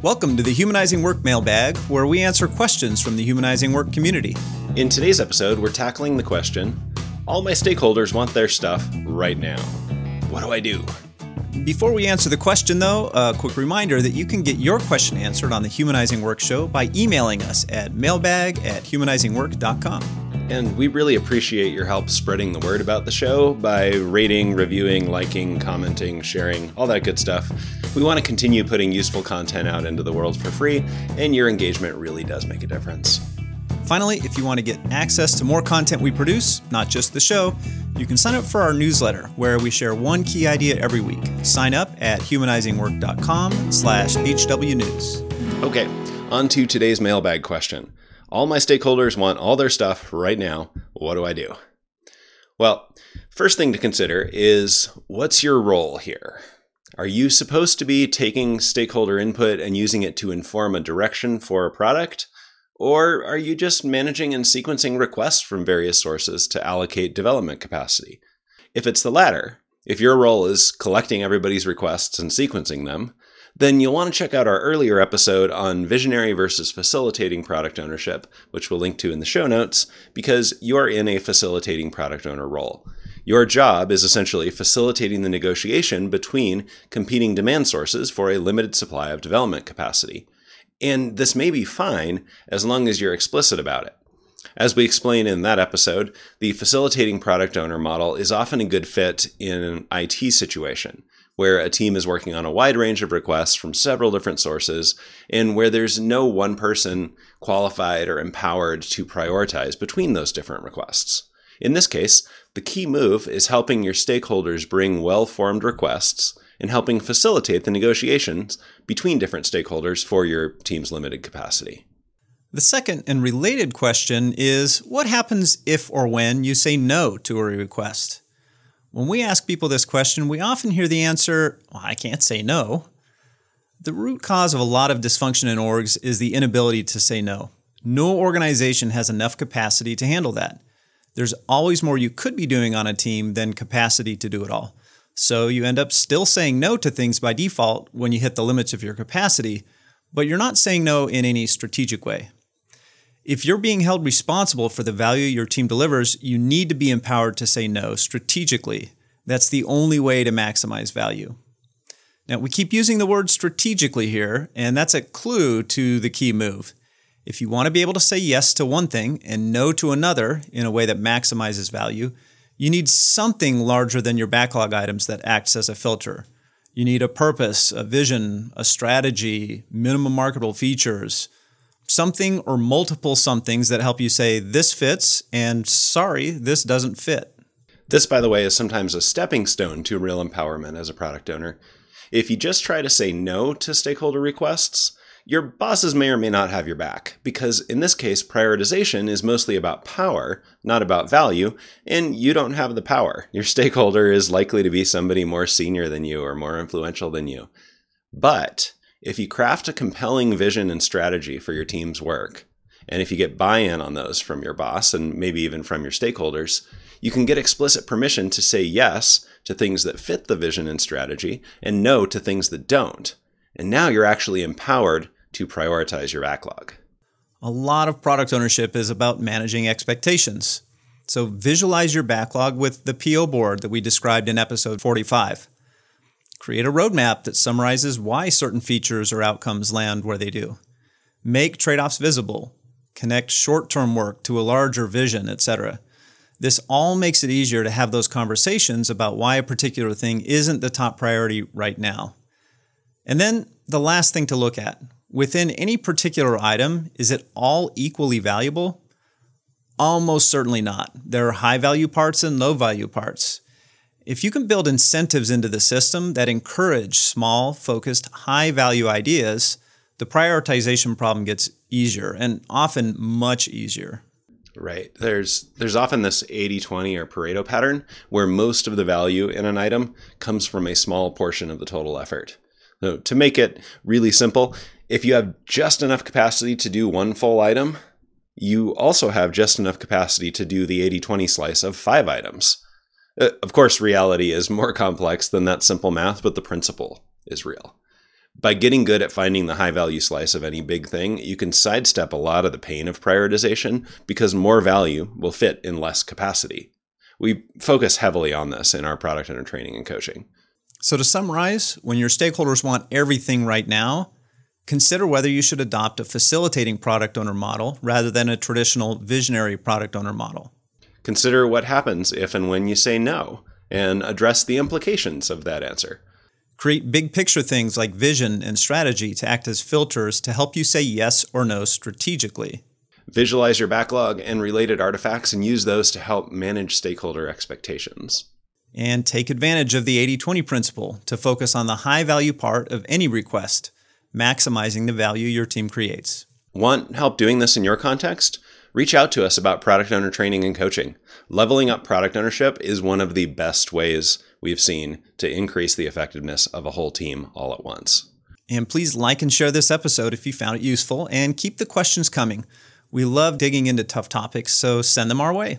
Welcome to the Humanizing Work mailbag, where we answer questions from the Humanizing Work community. In today's episode, we're tackling the question All my stakeholders want their stuff right now. What do I do? Before we answer the question, though, a quick reminder that you can get your question answered on the Humanizing Work show by emailing us at mailbag at humanizingwork.com. And we really appreciate your help spreading the word about the show by rating, reviewing, liking, commenting, sharing, all that good stuff. We want to continue putting useful content out into the world for free, and your engagement really does make a difference. Finally, if you want to get access to more content we produce, not just the show, you can sign up for our newsletter where we share one key idea every week. Sign up at humanizingwork.com slash hwnews. Okay, on to today's mailbag question. All my stakeholders want all their stuff right now. What do I do? Well, first thing to consider is what's your role here? Are you supposed to be taking stakeholder input and using it to inform a direction for a product? Or are you just managing and sequencing requests from various sources to allocate development capacity? If it's the latter, if your role is collecting everybody's requests and sequencing them, then you'll want to check out our earlier episode on visionary versus facilitating product ownership, which we'll link to in the show notes, because you're in a facilitating product owner role. Your job is essentially facilitating the negotiation between competing demand sources for a limited supply of development capacity. And this may be fine as long as you're explicit about it. As we explain in that episode, the facilitating product owner model is often a good fit in an IT situation where a team is working on a wide range of requests from several different sources and where there's no one person qualified or empowered to prioritize between those different requests. In this case, the key move is helping your stakeholders bring well formed requests and helping facilitate the negotiations between different stakeholders for your team's limited capacity. The second and related question is what happens if or when you say no to a request? When we ask people this question, we often hear the answer, well, I can't say no. The root cause of a lot of dysfunction in orgs is the inability to say no. No organization has enough capacity to handle that. There's always more you could be doing on a team than capacity to do it all. So you end up still saying no to things by default when you hit the limits of your capacity, but you're not saying no in any strategic way. If you're being held responsible for the value your team delivers, you need to be empowered to say no strategically. That's the only way to maximize value. Now, we keep using the word strategically here, and that's a clue to the key move. If you want to be able to say yes to one thing and no to another in a way that maximizes value, you need something larger than your backlog items that acts as a filter. You need a purpose, a vision, a strategy, minimum marketable features, something or multiple somethings that help you say, this fits, and sorry, this doesn't fit. This, by the way, is sometimes a stepping stone to real empowerment as a product owner. If you just try to say no to stakeholder requests, your bosses may or may not have your back, because in this case, prioritization is mostly about power, not about value, and you don't have the power. Your stakeholder is likely to be somebody more senior than you or more influential than you. But if you craft a compelling vision and strategy for your team's work, and if you get buy in on those from your boss and maybe even from your stakeholders, you can get explicit permission to say yes to things that fit the vision and strategy and no to things that don't. And now you're actually empowered to prioritize your backlog. A lot of product ownership is about managing expectations. So visualize your backlog with the PO board that we described in episode 45. Create a roadmap that summarizes why certain features or outcomes land where they do. Make trade offs visible. Connect short term work to a larger vision, etc. This all makes it easier to have those conversations about why a particular thing isn't the top priority right now. And then the last thing to look at within any particular item, is it all equally valuable? Almost certainly not. There are high value parts and low value parts. If you can build incentives into the system that encourage small, focused, high value ideas, the prioritization problem gets easier and often much easier. Right. There's there's often this 80-20 or Pareto pattern where most of the value in an item comes from a small portion of the total effort. So to make it really simple, if you have just enough capacity to do one full item, you also have just enough capacity to do the 80-20 slice of five items. Uh, of course, reality is more complex than that simple math, but the principle is real. By getting good at finding the high value slice of any big thing, you can sidestep a lot of the pain of prioritization because more value will fit in less capacity. We focus heavily on this in our product owner training and coaching. So, to summarize, when your stakeholders want everything right now, consider whether you should adopt a facilitating product owner model rather than a traditional visionary product owner model. Consider what happens if and when you say no, and address the implications of that answer. Create big picture things like vision and strategy to act as filters to help you say yes or no strategically. Visualize your backlog and related artifacts and use those to help manage stakeholder expectations. And take advantage of the 80 20 principle to focus on the high value part of any request, maximizing the value your team creates. Want help doing this in your context? Reach out to us about product owner training and coaching. Leveling up product ownership is one of the best ways we've seen to increase the effectiveness of a whole team all at once. And please like and share this episode if you found it useful and keep the questions coming. We love digging into tough topics, so send them our way.